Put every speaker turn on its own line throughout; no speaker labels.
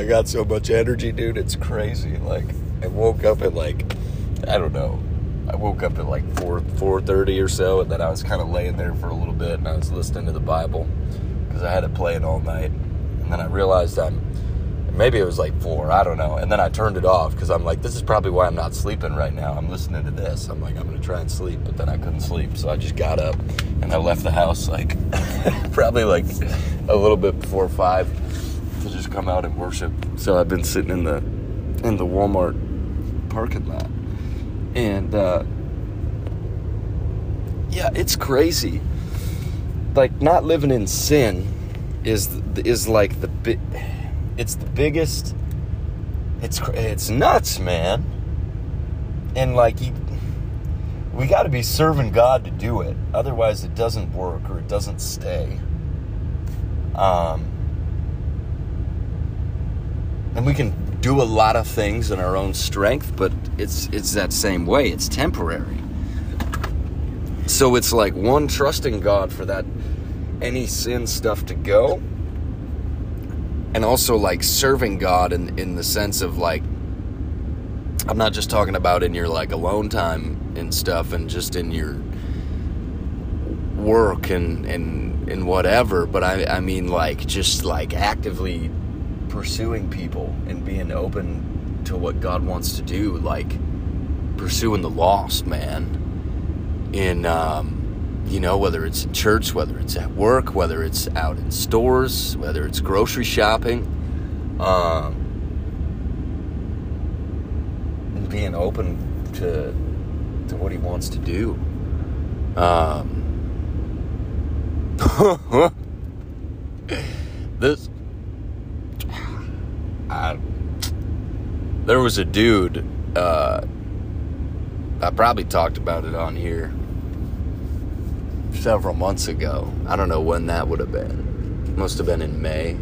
I got so much energy, dude. It's crazy. Like I woke up at like I don't know. I woke up at like four four thirty or so, and then I was kind of laying there for a little bit, and I was listening to the Bible because I had it playing all night, and then I realized I'm maybe it was like four, I don't know, and then I turned it off because I'm like, this is probably why I'm not sleeping right now. I'm listening to this. I'm like, I'm gonna try and sleep, but then I couldn't sleep, so I just got up and I left the house like probably like a little bit before five come out and worship. So I've been sitting in the in the Walmart parking lot and uh, yeah, it's crazy. Like not living in sin is is like the big. It's the biggest. It's it's nuts, man. And like you, we got to be serving God to do it. Otherwise, it doesn't work or it doesn't stay. Um, and we can do a lot of things in our own strength, but it's it's that same way. It's temporary. So it's like one trusting God for that any sin stuff to go. And also like serving God in in the sense of like I'm not just talking about in your like alone time and stuff and just in your work and and and whatever, but I I mean like just like actively pursuing people and being open to what God wants to do, like pursuing the lost, man. In, um, you know, whether it's in church, whether it's at work, whether it's out in stores, whether it's grocery shopping, um, and being open to to what He wants to do. Um, this I, there was a dude. Uh, I probably talked about it on here several months ago. I don't know when that would have been. Must have been in May,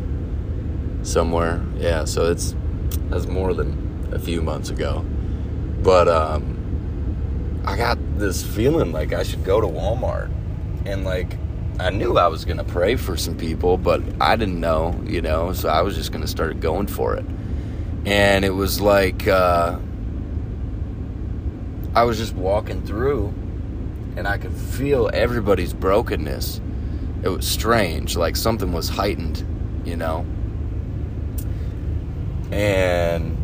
somewhere. Yeah, so it's that's more than a few months ago. But um, I got this feeling like I should go to Walmart and like I knew I was going to pray for some people, but I didn't know, you know, so I was just going to start going for it. And it was like uh, I was just walking through and I could feel everybody's brokenness. It was strange, like something was heightened, you know. And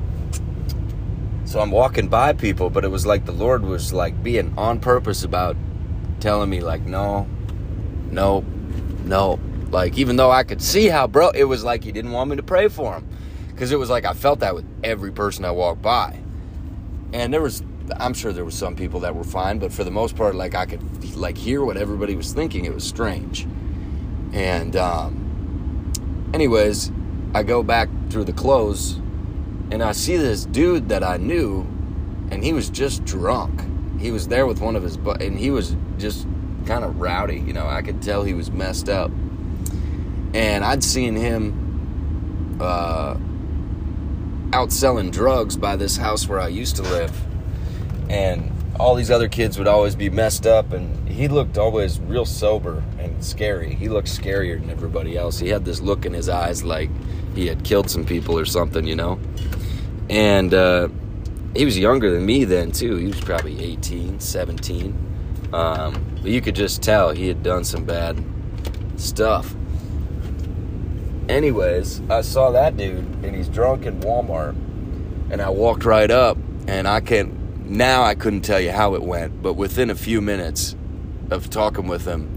so I'm walking by people, but it was like the Lord was like being on purpose about telling me, like, no, no, no. Like, even though I could see how, bro, it was like he didn't want me to pray for him. Because it was like I felt that with every person I walked by. And there was, I'm sure there was some people that were fine, but for the most part, like I could like hear what everybody was thinking. It was strange. And, um, anyways, I go back through the clothes and I see this dude that I knew, and he was just drunk. He was there with one of his, but and he was just kind of rowdy. You know, I could tell he was messed up. And I'd seen him uh, out selling drugs by this house where I used to live. And all these other kids would always be messed up, and he looked always real sober and scary. He looked scarier than everybody else. He had this look in his eyes like he had killed some people or something, you know? And uh, he was younger than me then, too. He was probably 18, 17. Um, but you could just tell he had done some bad stuff. Anyways, I saw that dude and he's drunk in Walmart. And I walked right up and I can't, now I couldn't tell you how it went, but within a few minutes of talking with him,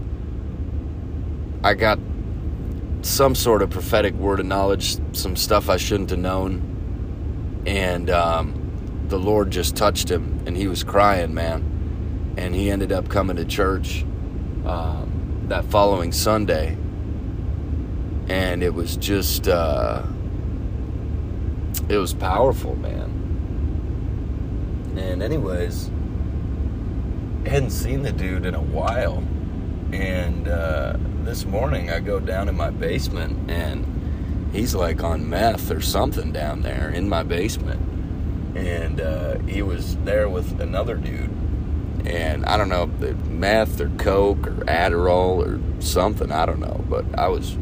I got some sort of prophetic word of knowledge, some stuff I shouldn't have known. And um, the Lord just touched him and he was crying, man. And he ended up coming to church um, that following Sunday. And it was just uh, it was powerful man. And anyways I hadn't seen the dude in a while. And uh, this morning i go down in my basement and he's like on meth or something down there in my basement. And uh, he was there with another dude and i don't know meth or coke or adderall or something i don't know but i was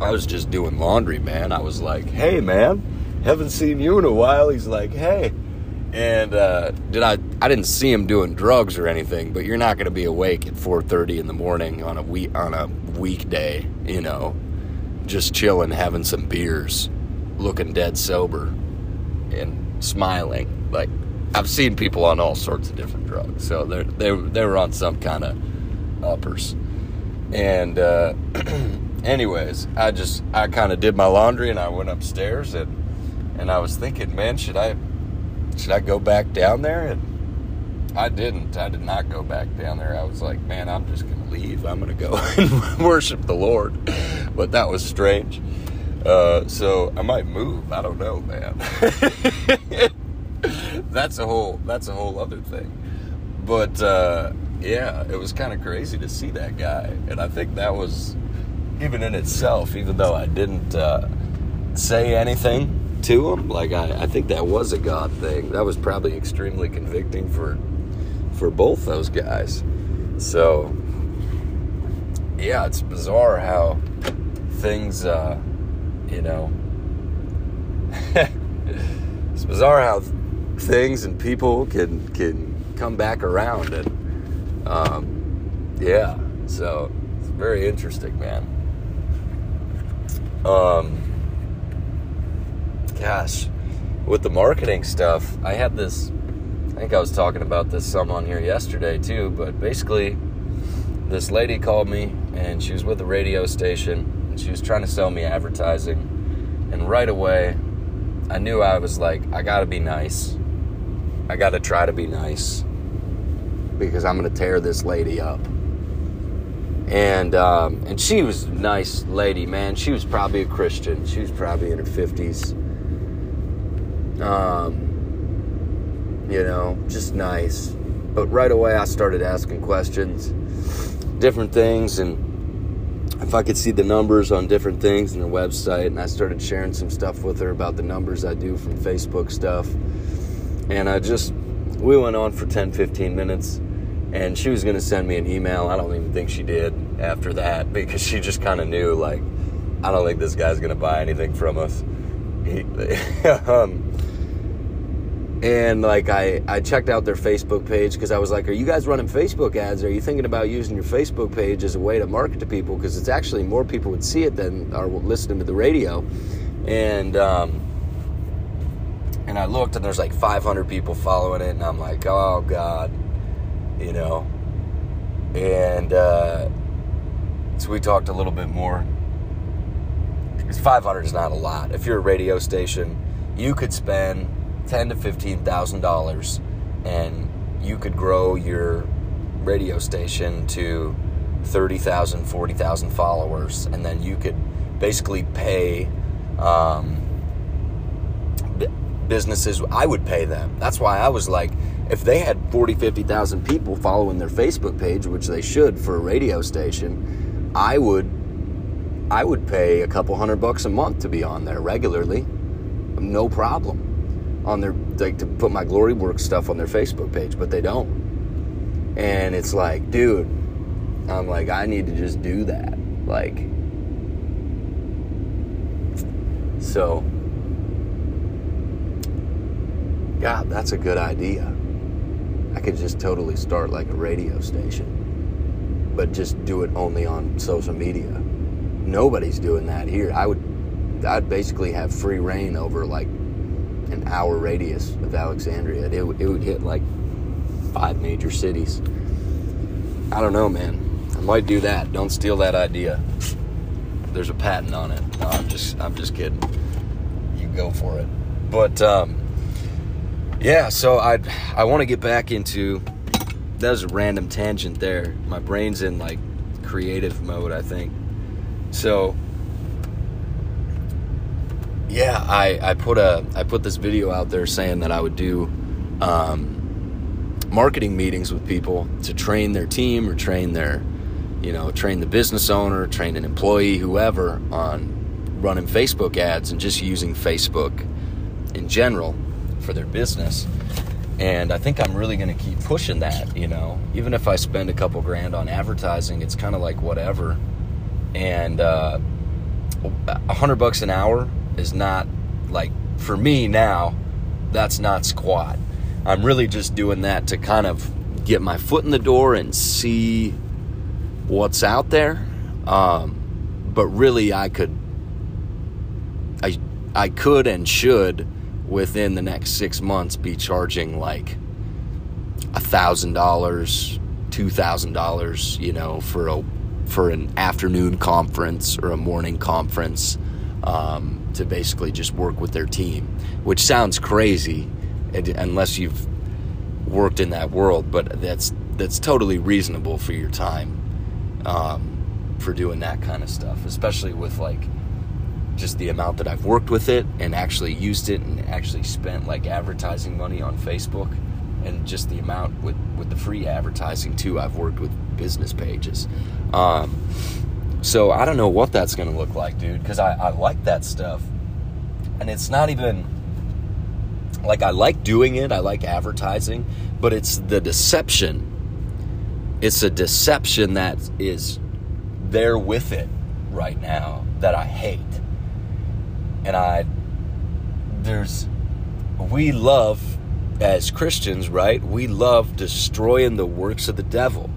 I was just doing laundry, man. I was like, "Hey, man, haven't seen you in a while." He's like, "Hey." And uh, did I? I didn't see him doing drugs or anything, but you're not going to be awake at 4:30 in the morning on a week on a weekday, you know, just chilling, having some beers, looking dead sober, and smiling. Like I've seen people on all sorts of different drugs, so they they they were on some kind of uppers. And uh, anyways, I just I kind of did my laundry and I went upstairs and and I was thinking, man, should I should I go back down there? And I didn't. I did not go back down there. I was like, man, I'm just to leave. I'm to go and worship the Lord. But that was strange. Uh, so I might move. I don't know, man. that's a whole. That's a whole other thing. But uh, yeah, it was kind of crazy to see that guy, and I think that was even in itself. Even though I didn't uh, say anything to him. Like I, I think that was a God thing. That was probably extremely convicting for for both those guys. So yeah, it's bizarre how things uh, you know it's bizarre how things and people can can come back around and um, yeah so it's very interesting man um, gosh, with the marketing stuff, I had this. I think I was talking about this some on here yesterday too, but basically, this lady called me and she was with a radio station and she was trying to sell me advertising. And right away, I knew I was like, I gotta be nice. I gotta try to be nice because I'm gonna tear this lady up. And um, and she was a nice lady, man. She was probably a Christian. She was probably in her fifties um, you know, just nice. But right away, I started asking questions, different things, and if I could see the numbers on different things in the website, and I started sharing some stuff with her about the numbers I do from Facebook stuff. And I just, we went on for 10, 15 minutes, and she was going to send me an email. I don't even think she did after that because she just kind of knew, like, I don't think this guy's going to buy anything from us. He, um, and like I, I checked out their facebook page because i was like are you guys running facebook ads are you thinking about using your facebook page as a way to market to people because it's actually more people would see it than are listening to the radio and um, and i looked and there's like 500 people following it and i'm like oh god you know? And uh, so we talked a little bit more. Because 500 is not a lot. If you're a radio station you could spend ten to fifteen thousand dollars, and you could grow your radio station to 30,000, 40,000 followers, and then you could basically pay um, businesses. I would pay them. That's why I was like, if they had 40, 50,000 people following their Facebook page, which they should for a radio station, I would, I would pay a couple hundred bucks a month to be on there regularly, no problem on their like to put my glory work stuff on their Facebook page, but they don't. And it's like, dude, I'm like, I need to just do that. Like, so, God, that's a good idea. I could just totally start like a radio station, but just do it only on social media. Nobody's doing that here. I would, I'd basically have free reign over like an hour radius of Alexandria. It, it would hit like five major cities. I don't know, man. I might do that. Don't steal that idea. There's a patent on it. No, I'm just I'm just kidding. You go for it. But um, yeah, so I I want to get back into that was a random tangent there. My brain's in like creative mode, I think. So yeah, I, I put a I put this video out there saying that I would do um, marketing meetings with people to train their team or train their you know train the business owner, train an employee, whoever on running Facebook ads and just using Facebook in general for their business. And I think I'm really going to keep pushing that, you know. Even if I spend a couple grand on advertising, it's kind of like whatever. And uh, a hundred bucks an hour is not like for me now. That's not squat. I'm really just doing that to kind of get my foot in the door and see what's out there. Um, but really, I could, I, I could and should within the next six months be charging like a thousand dollars, two thousand dollars, you know, for a for an afternoon conference or a morning conference um, to basically just work with their team, which sounds crazy unless you've worked in that world, but that's that's totally reasonable for your time um, for doing that kind of stuff, especially with like just the amount that I've worked with it and actually used it and actually spent like advertising money on Facebook and just the amount with with the free advertising too. I've worked with business pages. Um, so I don't know what that's going to look like, dude, because I, I like that stuff. And it's not even like I like doing it, I like advertising, but it's the deception. It's a deception that is there with it right now that I hate. And I, there's, we love, as Christians, right? We love destroying the works of the devil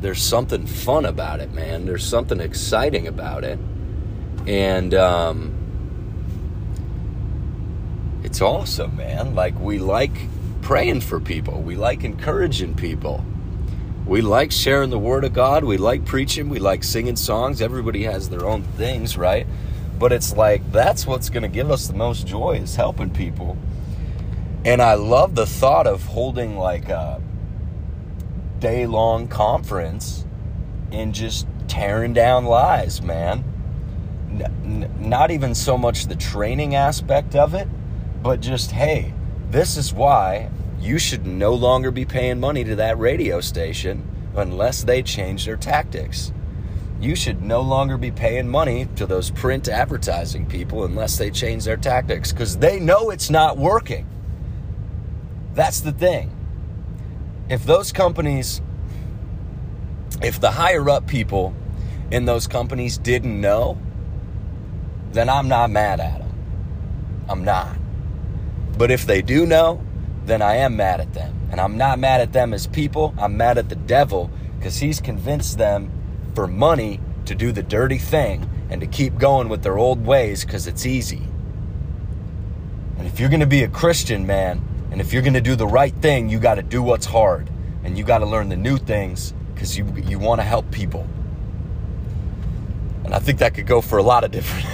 there's something fun about it, man. There's something exciting about it. And um, it's awesome, man. Like, we like praying for people, we like encouraging people. We like sharing the word of God. We like preaching. We like singing songs. Everybody has their own things, right? But it's like that's what's going to give us the most joy is helping people. And I love the thought of holding like a day long conference and just tearing down lies, man. N- not even so much the training aspect of it, but just, hey, this is why you should no longer be paying money to that radio station unless they change their tactics. You should no longer be paying money to those print advertising people unless they change their tactics because they know it's not working. That's the thing if those companies, if the higher up people in those companies didn't know, then I'm not mad at them. I'm not. But if they do know, then I am mad at them. And I'm not mad at them as people, I'm mad at the devil because he's convinced them for money to do the dirty thing and to keep going with their old ways because it's easy. And if you're going to be a Christian, man, and if you're going to do the right thing, you got to do what's hard and you got to learn the new things because you you want to help people. And I think that could go for a lot of different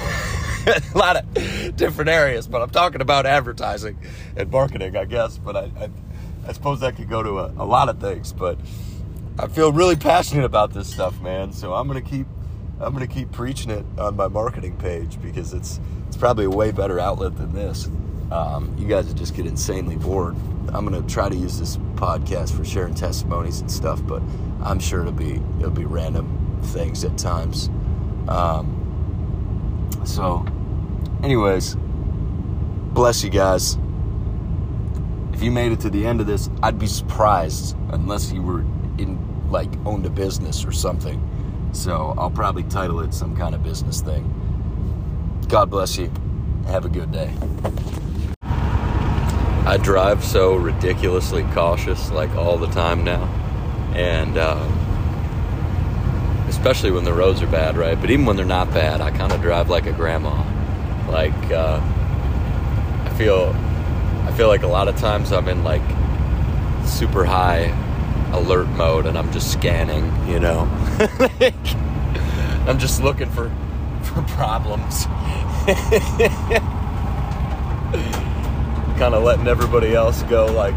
a lot of different areas, but I'm talking about advertising and marketing, I guess. But I, I, I suppose that could go to a, a lot of things. But I feel really passionate about this stuff, man. So I'm gonna keep I'm gonna keep preaching it on my marketing page because it's it's probably a way better outlet than this. Um, you guys would just get insanely bored. I'm gonna try to use this podcast for sharing testimonies and stuff, but I'm sure it'll be it'll be random things at times. Um, so, anyways, bless you guys. If you made it to the end of this, I'd be surprised unless you were in like owned a business or something. So I'll probably title it some kind of business thing. God bless you. Have a good day. I drive so ridiculously cautious, like all the time now, and um, especially when the roads are bad, right? But even when they're not bad, I kind of drive like a grandma. Like uh, I feel, I feel like a lot of times I'm in like super high alert mode, and I'm just scanning, you know. I'm just looking for for problems. kind of letting everybody else go like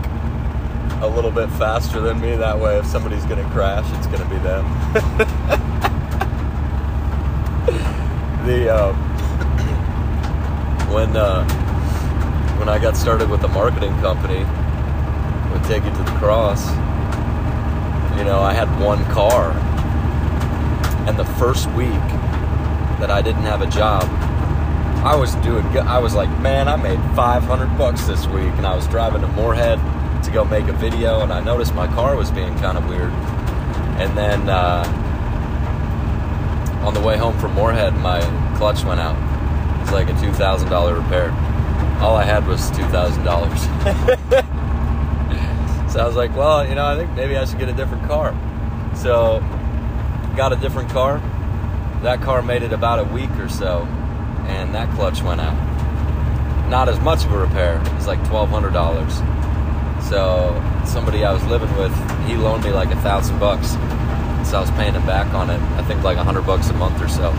a little bit faster than me. That way, if somebody's going to crash, it's going to be them. the um, when uh, when I got started with the marketing company, would take you to the cross. You know, I had one car, and the first week that I didn't have a job, I was doing good. I was like, man, I made 500 bucks this week, and I was driving to Moorhead to go make a video, and I noticed my car was being kind of weird. And then uh, on the way home from Moorhead, my clutch went out. It's like a $2,000 repair. All I had was $2,000. I was like, well, you know, I think maybe I should get a different car. So got a different car. That car made it about a week or so, and that clutch went out. Not as much of a repair. It was like $1,200. So somebody I was living with, he loaned me like a thousand bucks. So I was paying him back on it. I think like a hundred bucks a month or so.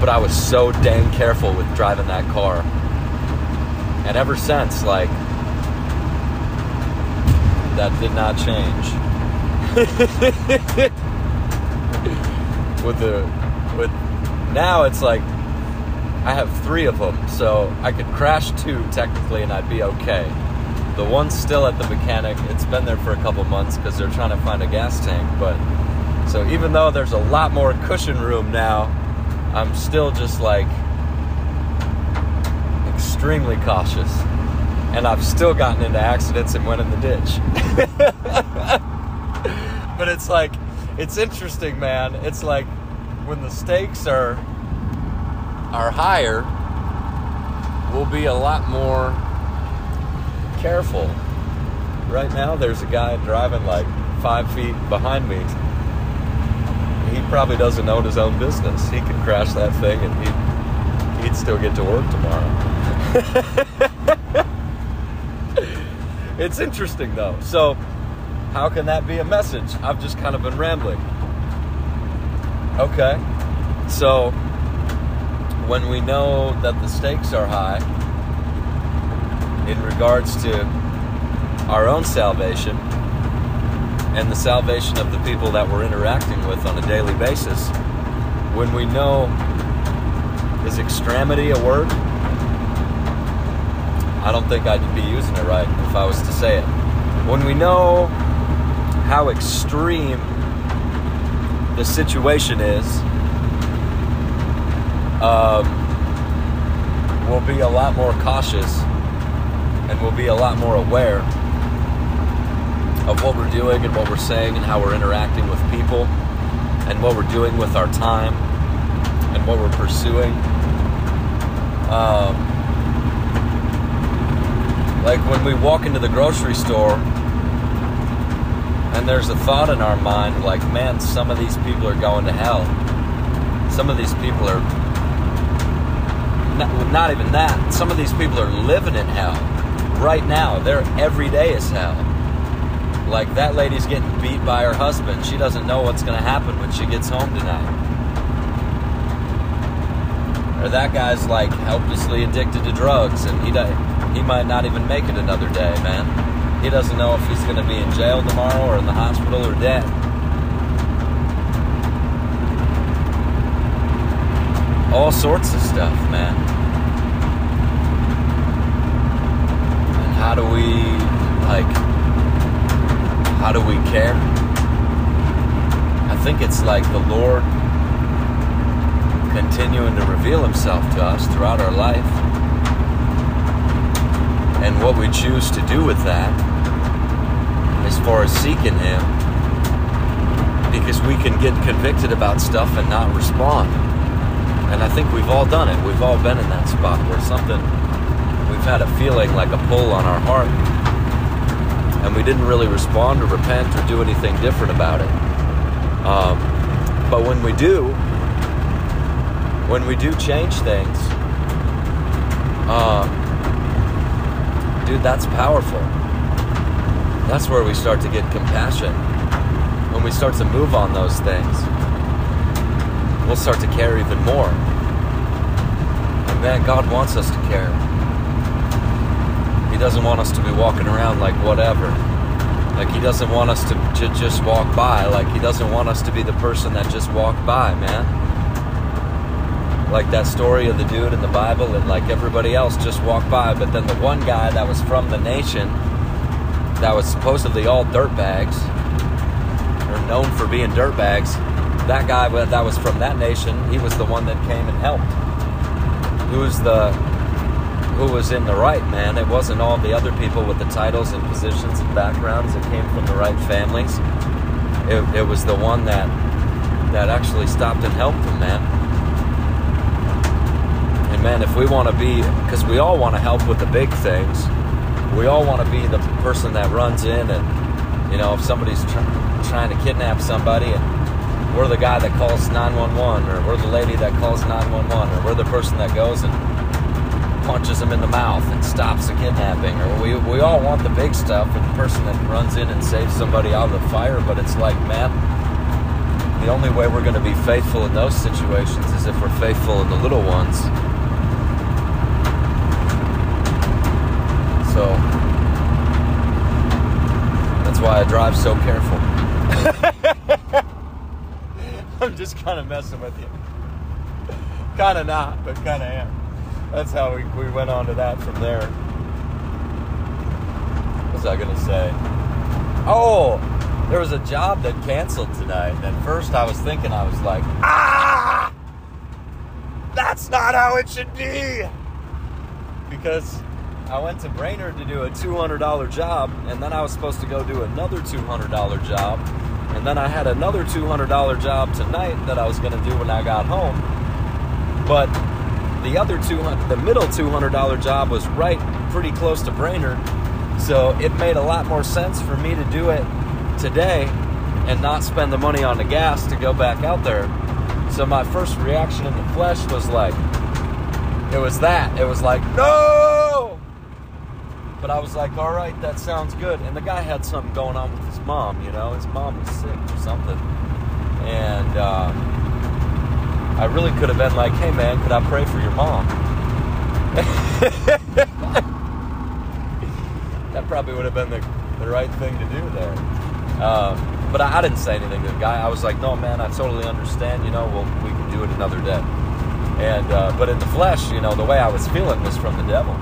But I was so dang careful with driving that car. And ever since, like, that did not change. with the with now it's like I have three of them, so I could crash two technically and I'd be okay. The one's still at the mechanic. It's been there for a couple months because they're trying to find a gas tank. But so even though there's a lot more cushion room now, I'm still just like extremely cautious. And I've still gotten into accidents and went in the ditch. but it's like, it's interesting, man. It's like when the stakes are are higher, we'll be a lot more careful. Right now, there's a guy driving like five feet behind me. He probably doesn't own his own business. He could crash that thing and he'd, he'd still get to work tomorrow. it's interesting though. So, how can that be a message? I've just kind of been rambling. Okay. So, when we know that the stakes are high in regards to our own salvation and the salvation of the people that we're interacting with on a daily basis, when we know is extremity a word? I don't think I'd be using it right if I was to say it. When we know how extreme the situation is, um, we'll be a lot more cautious and we'll be a lot more aware of what we're doing and what we're saying and how we're interacting with people and what we're doing with our time and what we're pursuing. Um, like when we walk into the grocery store and there's a thought in our mind like, man, some of these people are going to hell. Some of these people are not, not even that. Some of these people are living in hell right now. Their every day is hell. Like that lady's getting beat by her husband. She doesn't know what's going to happen when she gets home tonight. Or that guy's like helplessly addicted to drugs and he he might not even make it another day, man. He doesn't know if he's going to be in jail tomorrow or in the hospital or dead. All sorts of stuff, man. And how do we, like, how do we care? I think it's like the Lord continuing to reveal himself to us throughout our life and what we choose to do with that as far as seeking Him because we can get convicted about stuff and not respond. And I think we've all done it. We've all been in that spot where something, we've had a feeling like a pull on our heart and we didn't really respond or repent or do anything different about it. Um, but when we do, when we do change things, uh, dude, that's powerful that's where we start to get compassion. When we start to move on those things, we'll start to care even more. And man, God wants us to care. He doesn't want us to be walking around like whatever. Like he doesn't want us to, to just walk by. Like he doesn't want us to be the person that just walked by, man. Like that story of the dude in the Bible and like everybody else just walked by, but then the one guy that was from the nation that was supposedly all dirtbags, or known for being dirtbags, that guy that was from that nation, he was the one that came and helped. Who was the who was in the right, man? It wasn't all the other people with the titles and positions and backgrounds that came from the right families. It, it was the one that that actually stopped and helped him, man. Man, if we want to be, because we all want to help with the big things, we all want to be the person that runs in and, you know, if somebody's tr- trying to kidnap somebody and we're the guy that calls 911 or we're the lady that calls 911 or we're the person that goes and punches them in the mouth and stops the kidnapping or we, we all want the big stuff or the person that runs in and saves somebody out of the fire but it's like man the only way we're going to be faithful in those situations is if we're faithful in the little ones So that's why I drive so careful. I'm just kind of messing with you. kind of not, but kind of am. That's how we, we went on to that from there. What was I going to say? Oh, there was a job that canceled tonight. And at first I was thinking, I was like, ah, that's not how it should be. Because I went to Brainerd to do a $200 job, and then I was supposed to go do another $200 job, and then I had another $200 job tonight that I was going to do when I got home. But the other 200, the middle $200 job was right pretty close to Brainerd, so it made a lot more sense for me to do it today and not spend the money on the gas to go back out there. So my first reaction in the flesh was like, it was that. It was like, no! But I was like, all right, that sounds good. And the guy had something going on with his mom, you know, his mom was sick or something. And uh, I really could have been like, hey man, could I pray for your mom? that probably would have been the, the right thing to do there. Um, but I, I, didn't say anything to the guy. I was like, no man, I totally understand, you know, well, we can do it another day. And, uh, but in the flesh, you know, the way I was feeling was from the devil.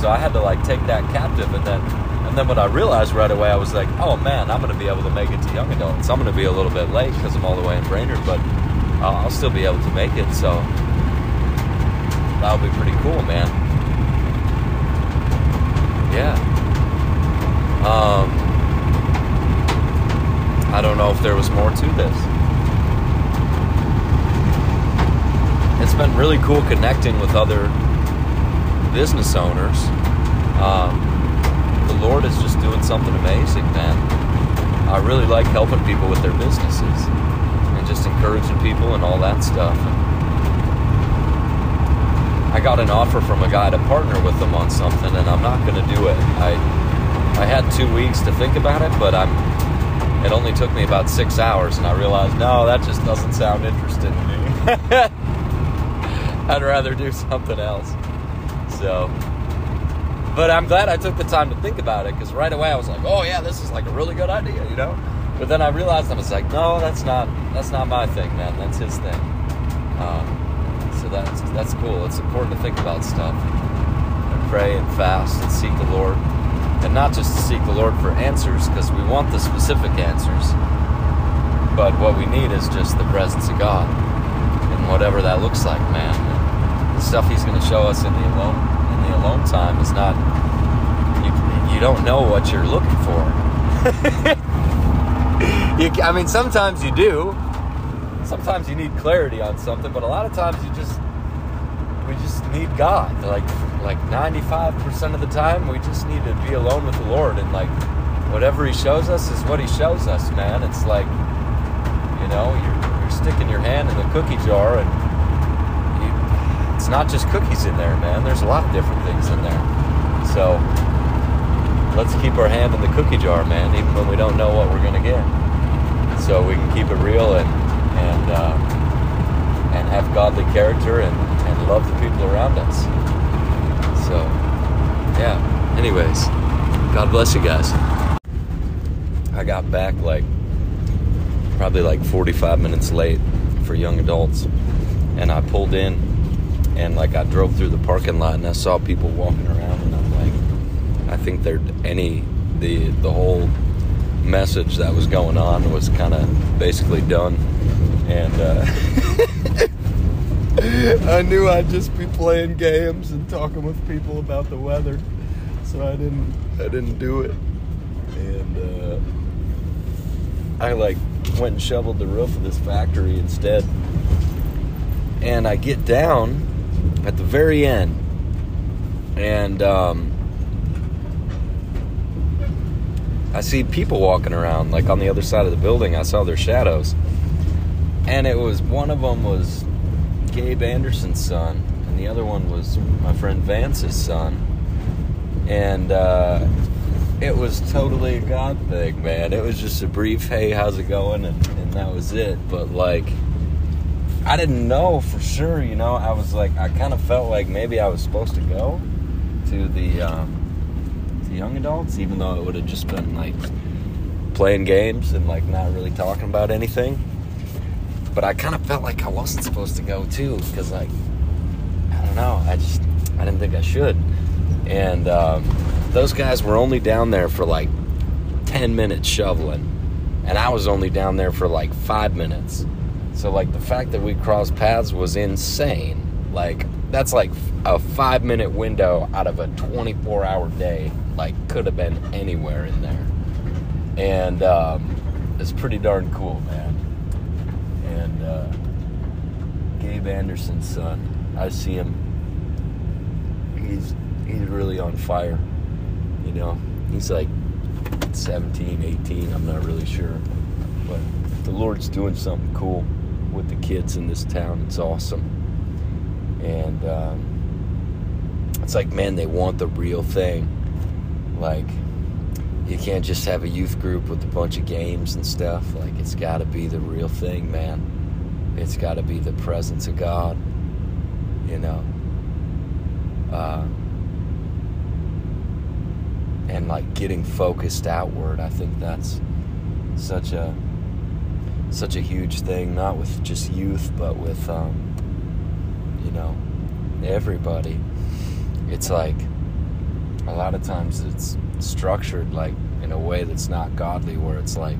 So I had to like take that captive, and then and then when I realized right away, I was like, oh man, I'm to be able to make it to young adults. I'm to be a little bit late because I'm all the way in Brainerd, but I'll, I'll still be able to make it. So that'll be pretty cool, man. Yeah. Um, I don't know if there was more to this. It's been really cool connecting with other business owners, um, the Lord is just doing something amazing, man. I really like helping people with their businesses and just encouraging people and all that stuff. I got an offer from a guy to partner with them on something, and I'm not going to do it. I I had two weeks to think about it, but I'm. It only took me about six hours, and I realized no, that just doesn't sound interesting to me. I'd rather do something else. So, but I'm glad I took the time to think about it because right away I was like, oh yeah, this is like a really good idea, you know. But then I realized I was like, no, that's not that's not my thing, man. That's his thing. Um, so that's that's cool. It's important to think about stuff and pray and fast and seek the Lord, and not just to seek the Lord for answers because we want the specific answers, but what we need is just the presence of God and whatever that looks like, man stuff he's going to show us in the alone in the alone time is not you, you don't know what you're looking for. You, i mean sometimes you do. Sometimes you need clarity on something but a lot of times you just we just need god. Like like 95% of the time we just need to be alone with the lord and like whatever he shows us is what he shows us man. It's like you know you're, you're sticking your hand in the cookie jar and not just cookies in there, man. There's a lot of different things in there. So let's keep our hand in the cookie jar, man, even when we don't know what we're gonna get. So we can keep it real and and uh, and have godly character and, and love the people around us. So yeah. Anyways, God bless you guys. I got back like probably like 45 minutes late for young adults, and I pulled in and like I drove through the parking lot and I saw people walking around and I'm like, I think there any the the whole message that was going on was kind of basically done, and uh, I knew I'd just be playing games and talking with people about the weather, so I didn't I didn't do it, and uh, I like went and shoveled the roof of this factory instead, and I get down at the very end, and um, I see people walking around, like on the other side of the building. I saw their shadows, and it was one of them was Gabe Anderson's son, and the other one was my friend Vance's son, and uh, it was totally a God thing, man. It was just a brief, "Hey, how's it going?" and, and that was it. But like, I didn't know for sure. You know, I was like, I kind of felt like maybe I was supposed to go to the. Um, young adults, even though it would have just been like playing games and like not really talking about anything. But I kind of felt like I wasn't supposed to go too, because like I don't know, I just I didn't think I should. And um, those guys were only down there for like ten minutes shoveling, and I was only down there for like five minutes. So like the fact that we crossed paths was insane. Like that's like a five minute window out of a 24 hour day like could have been anywhere in there. And um, it's pretty darn cool man. And uh, gabe anderson's son i see him. He's he's really on fire you know? He's like 17 18 i'm not really sure. But the lord's doing something cool with the kids in this town. It's awesome. And um, it's like man they want the real thing. Like you can't just have a youth group with a bunch of games and stuff. Like it's got to be the real thing man. It's got to be the presence of god you know? Uh, and like getting focused outward i think that's such a such a huge thing not with just youth but with um, you know, everybody. It's like a lot of times it's structured like in a way that's not godly, where it's like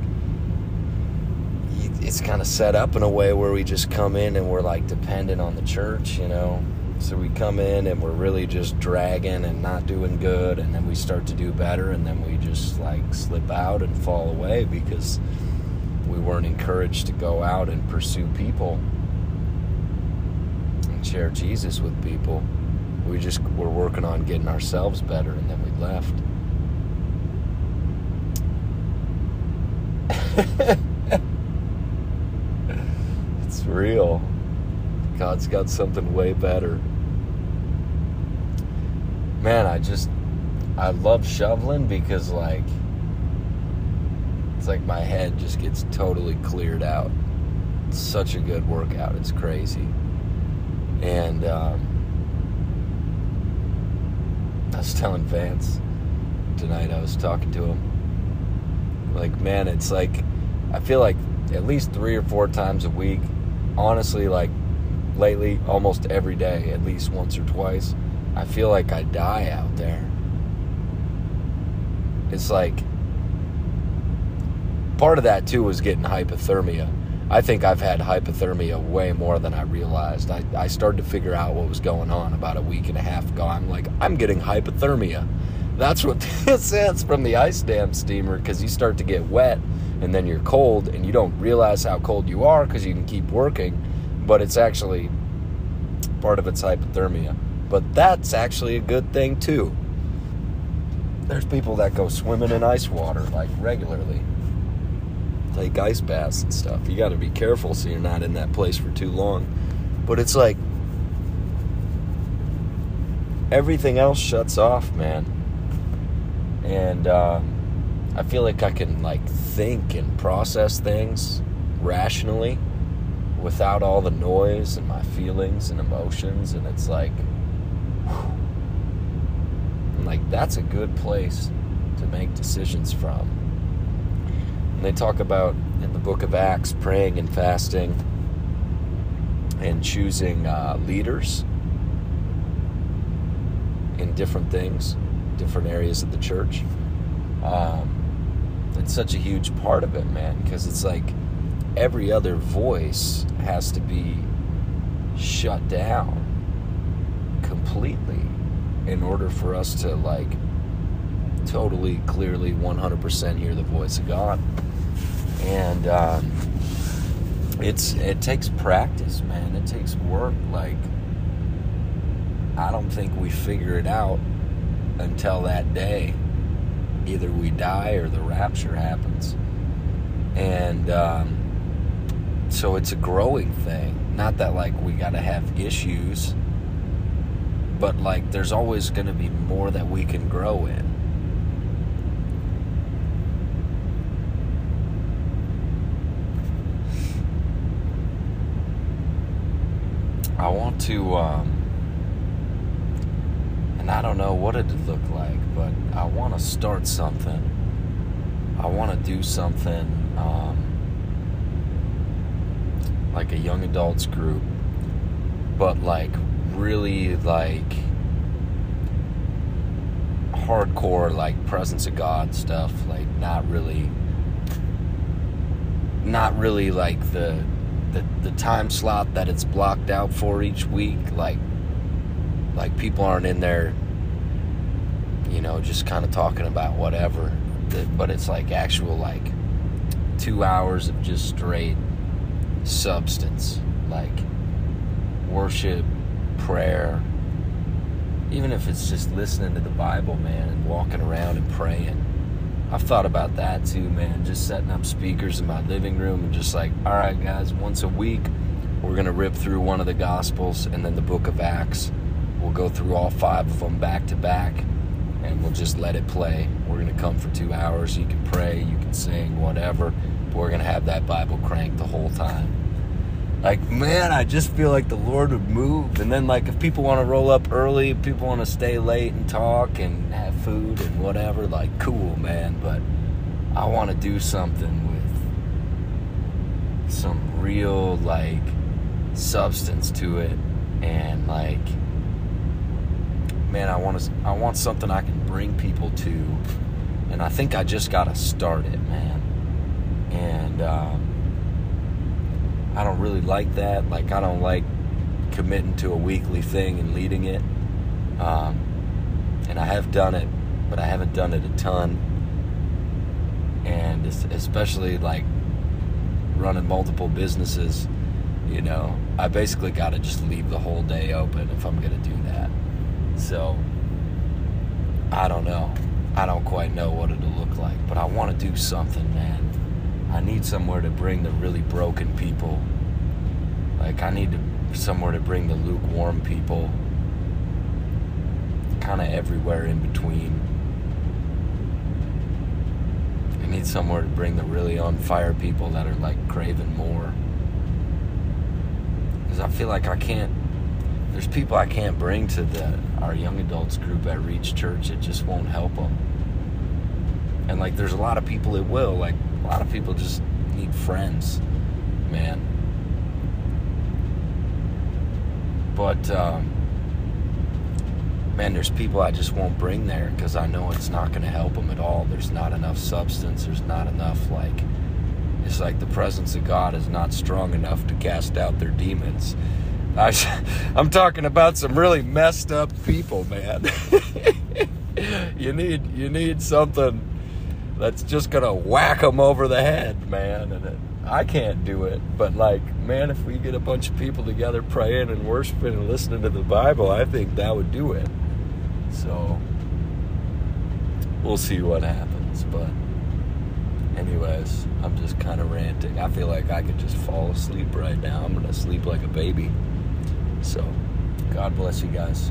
it's kind of set up in a way where we just come in and we're like dependent on the church, you know. So we come in and we're really just dragging and not doing good, and then we start to do better, and then we just like slip out and fall away because we weren't encouraged to go out and pursue people and share Jesus with people. We just were working on getting ourselves better and then we left. it's real. God's got something way better. Man, I just I love shoveling because like it's like my head just gets totally cleared out. It's such a good workout. It's crazy. And um, I was telling Vance tonight, I was talking to him. Like, man, it's like, I feel like at least three or four times a week, honestly, like lately, almost every day, at least once or twice, I feel like I die out there. It's like, part of that too was getting hypothermia I think I've had hypothermia way more than I realized. I, I started to figure out what was going on about a week and a half ago. I'm like, I'm getting hypothermia. That's what this is from the ice dam steamer because you start to get wet and then you're cold and you don't realize how cold you are because you can keep working, but it's actually part of it's hypothermia. But that's actually a good thing too. There's people that go swimming in ice water like regularly take ice baths and stuff. You got to be careful so you're not in that place for too long. But it's like everything else shuts off, man. And uh, I feel like I can like think and process things rationally without all the noise and my feelings and emotions. And it's like, like that's a good place to make decisions from. And they talk about in the book of Acts praying and fasting and choosing uh, leaders in different things, different areas of the church. Um, it's such a huge part of it, man, because it's like every other voice has to be shut down completely in order for us to like totally clearly 100% hear the voice of God and um, it's it takes practice, man. It takes work. Like I don't think we figure it out until that day. Either we die or the rapture happens. And um, so it's a growing thing. Not that like we got to have issues, but like there's always going to be more that we can grow in. I want to, um, and I don't know what it'd look like, but I want to start something. I want to do something um, like a young adults group, but like really like hardcore, like presence of God stuff. Like not really, not really like the the, the time slot that it's blocked out for each week like like people aren't in there you know just kind of talking about whatever but it's like actual like two hours of just straight substance like worship prayer. Even if it's just listening to the bible man and walking around and praying I've thought about that too, man. Just setting up speakers in my living room and just like, all right, guys, once a week, we're going to rip through one of the Gospels and then the book of Acts. We'll go through all five of them back to back and we'll just let it play. We're going to come for two hours. You can pray, you can sing, whatever. But we're going to have that Bible cranked the whole time. Like, man, I just feel like the Lord would move. And then, like, if people want to roll up early, people want to stay late and talk and have food and whatever, like, cool, man. But I want to do something with some real, like, substance to it. And, like, man, I want to, I want something I can bring people to. And I think I just got to start it, man. And, um, I don't really like that. Like, I don't like committing to a weekly thing and leading it. Um, and I have done it, but I haven't done it a ton. And especially like running multiple businesses, you know, I basically got to just leave the whole day open if I'm going to do that. So, I don't know. I don't quite know what it'll look like, but I want to do something, man. I need somewhere to bring the really broken people. Like I need to, somewhere to bring the lukewarm people. Kind of everywhere in between. I need somewhere to bring the really on fire people that are like craving more. Because I feel like I can't. There's people I can't bring to the our young adults group at Reach Church. It just won't help them. And like, there's a lot of people it will. Like, a lot of people just need friends, man. But, um, man, there's people I just won't bring there because I know it's not going to help them at all. There's not enough substance. There's not enough, like, it's like the presence of God is not strong enough to cast out their demons. I, I'm talking about some really messed up people, man. you need you need something that's just gonna whack them over the head, man. And it, I can't do it, but like, man, if we get a bunch of people together praying and worshiping and listening to the Bible, I think that would do it. So we'll see what happens. But, anyways, I'm just kind of ranting. I feel like I could just fall asleep right now. I'm gonna sleep like a baby. So, God bless you guys.